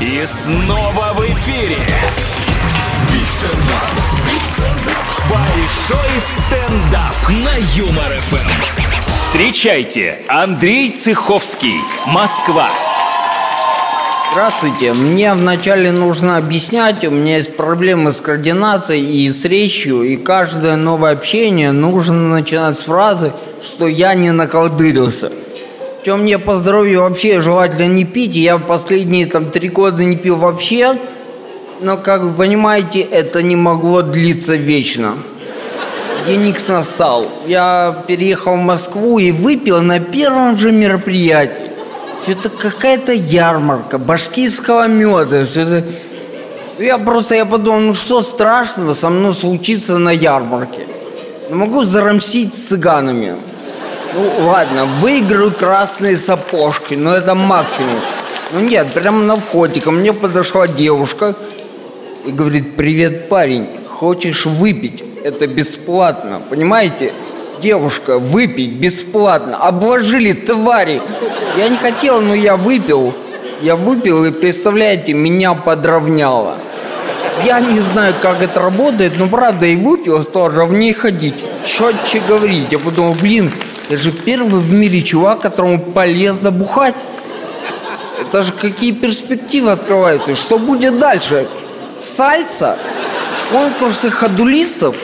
И снова в эфире. Большой стендап на Юмор ФМ. Встречайте, Андрей Цеховский, Москва. Здравствуйте. Мне вначале нужно объяснять, у меня есть проблемы с координацией и с речью, и каждое новое общение нужно начинать с фразы, что я не наколдырился. Чем мне по здоровью вообще желательно не пить, я последние там три года не пил вообще, но, как вы понимаете, это не могло длиться вечно. День Икс настал. Я переехал в Москву и выпил на первом же мероприятии. Что-то какая-то ярмарка башкирского меда. Что-то... Я просто я подумал, ну что страшного со мной случится на ярмарке? Ну, могу зарамсить с цыганами. Ну ладно, выиграю красные сапожки, но это максимум. Ну нет, прямо на входе ко мне подошла девушка и говорит, привет, парень, хочешь выпить? Это бесплатно, понимаете? Девушка, выпить бесплатно. Обложили твари. Я не хотел, но я выпил. Я выпил, и, представляете, меня подровняло. Я не знаю, как это работает, но правда и выпил, стал ровнее ходить. Четче говорить. Я подумал, блин, я же первый в мире чувак, которому полезно бухать. Это же какие перспективы открываются. Что будет дальше? Сальса? Конкурсы ходулистов?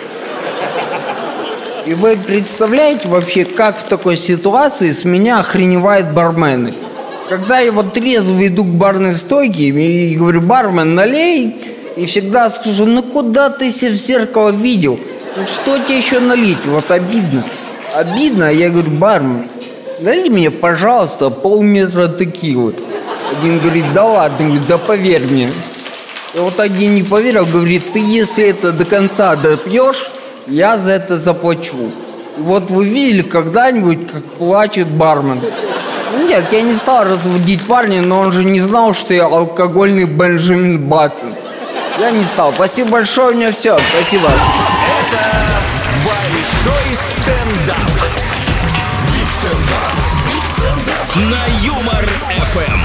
И вы представляете вообще, как в такой ситуации с меня охреневают бармены? Когда я вот трезво иду к барной стойке и говорю, бармен, налей, и всегда скажу, ну куда ты себя в зеркало видел? Ну что тебе еще налить? Вот обидно. Обидно, а я говорю, бармен, дай мне, пожалуйста, полметра текилы. Один говорит, да ладно, говорит, да поверь мне. И вот один не поверил, говорит, ты если это до конца допьешь, я за это заплачу. И вот вы видели когда-нибудь, как плачет бармен? Нет, я не стал разводить парня, но он же не знал, что я алкогольный Бенджамин Баттон. Я не стал. Спасибо большое, у меня все. Спасибо. Это Большой стендап. На Юмор ФМ.